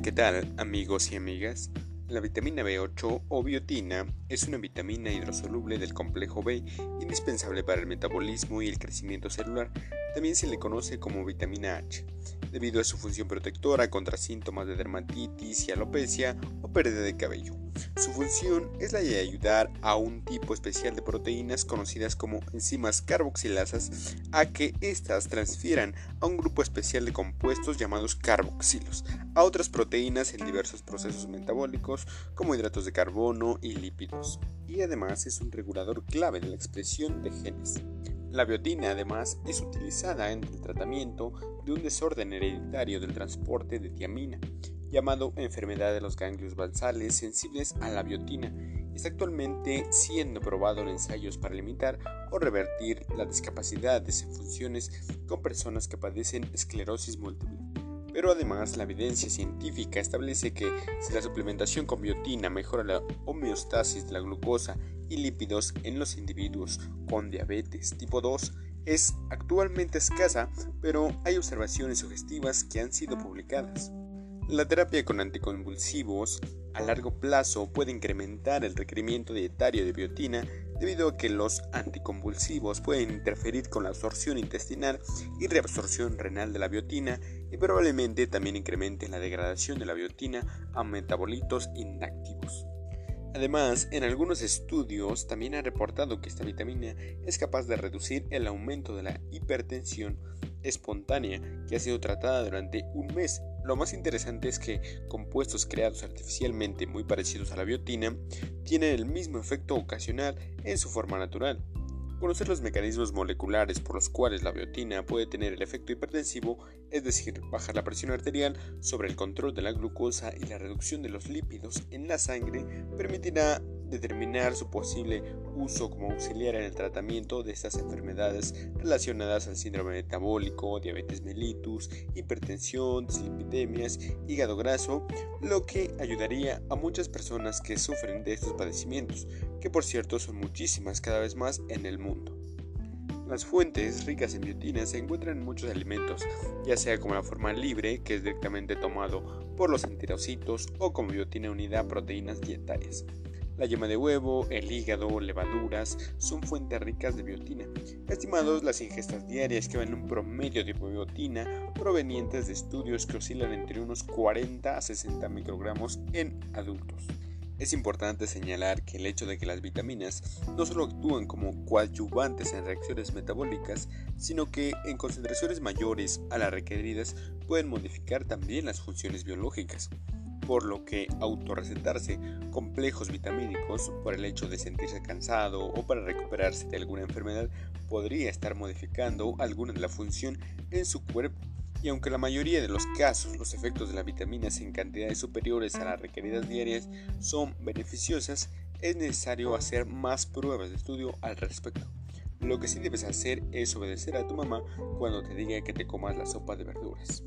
¿qué tal amigos y amigas? La vitamina B8 o biotina es una vitamina hidrosoluble del complejo B indispensable para el metabolismo y el crecimiento celular. También se le conoce como vitamina H, debido a su función protectora contra síntomas de dermatitis y alopecia o pérdida de cabello. Su función es la de ayudar a un tipo especial de proteínas conocidas como enzimas carboxilasas a que éstas transfieran a un grupo especial de compuestos llamados carboxilos a otras proteínas en diversos procesos metabólicos como hidratos de carbono y lípidos. Y además es un regulador clave de la expresión de genes. La biotina además es utilizada en el tratamiento de un desorden hereditario del transporte de tiamina, llamado enfermedad de los ganglios basales sensibles a la biotina. Está actualmente siendo probado en ensayos para limitar o revertir la discapacidad de funciones con personas que padecen esclerosis múltiple. Pero además la evidencia científica establece que si la suplementación con biotina mejora la homeostasis de la glucosa y lípidos en los individuos con diabetes tipo 2, es actualmente escasa, pero hay observaciones sugestivas que han sido publicadas. La terapia con anticonvulsivos a largo plazo puede incrementar el requerimiento dietario de biotina debido a que los anticonvulsivos pueden interferir con la absorción intestinal y reabsorción renal de la biotina y probablemente también incrementen la degradación de la biotina a metabolitos inactivos. Además, en algunos estudios también ha reportado que esta vitamina es capaz de reducir el aumento de la hipertensión espontánea que ha sido tratada durante un mes. Lo más interesante es que compuestos creados artificialmente muy parecidos a la biotina tienen el mismo efecto ocasional en su forma natural. Conocer los mecanismos moleculares por los cuales la biotina puede tener el efecto hipertensivo, es decir, bajar la presión arterial sobre el control de la glucosa y la reducción de los lípidos en la sangre, permitirá determinar su posible uso como auxiliar en el tratamiento de estas enfermedades relacionadas al síndrome metabólico, diabetes mellitus, hipertensión, dislipidemias, hígado graso, lo que ayudaría a muchas personas que sufren de estos padecimientos, que por cierto son muchísimas cada vez más en el mundo. Las fuentes ricas en biotina se encuentran en muchos alimentos, ya sea como la forma libre, que es directamente tomado por los antirocitos, o como biotina unida a proteínas dietarias. La yema de huevo, el hígado, levaduras son fuentes ricas de biotina. Estimados las ingestas diarias que van un promedio de biotina provenientes de estudios que oscilan entre unos 40 a 60 microgramos en adultos. Es importante señalar que el hecho de que las vitaminas no solo actúan como coadyuvantes en reacciones metabólicas, sino que en concentraciones mayores a las requeridas pueden modificar también las funciones biológicas por lo que autorrecetarse complejos vitamínicos por el hecho de sentirse cansado o para recuperarse de alguna enfermedad podría estar modificando alguna de la función en su cuerpo. Y aunque la mayoría de los casos los efectos de las vitaminas en cantidades superiores a las requeridas diarias son beneficiosas, es necesario hacer más pruebas de estudio al respecto. Lo que sí debes hacer es obedecer a tu mamá cuando te diga que te comas la sopa de verduras.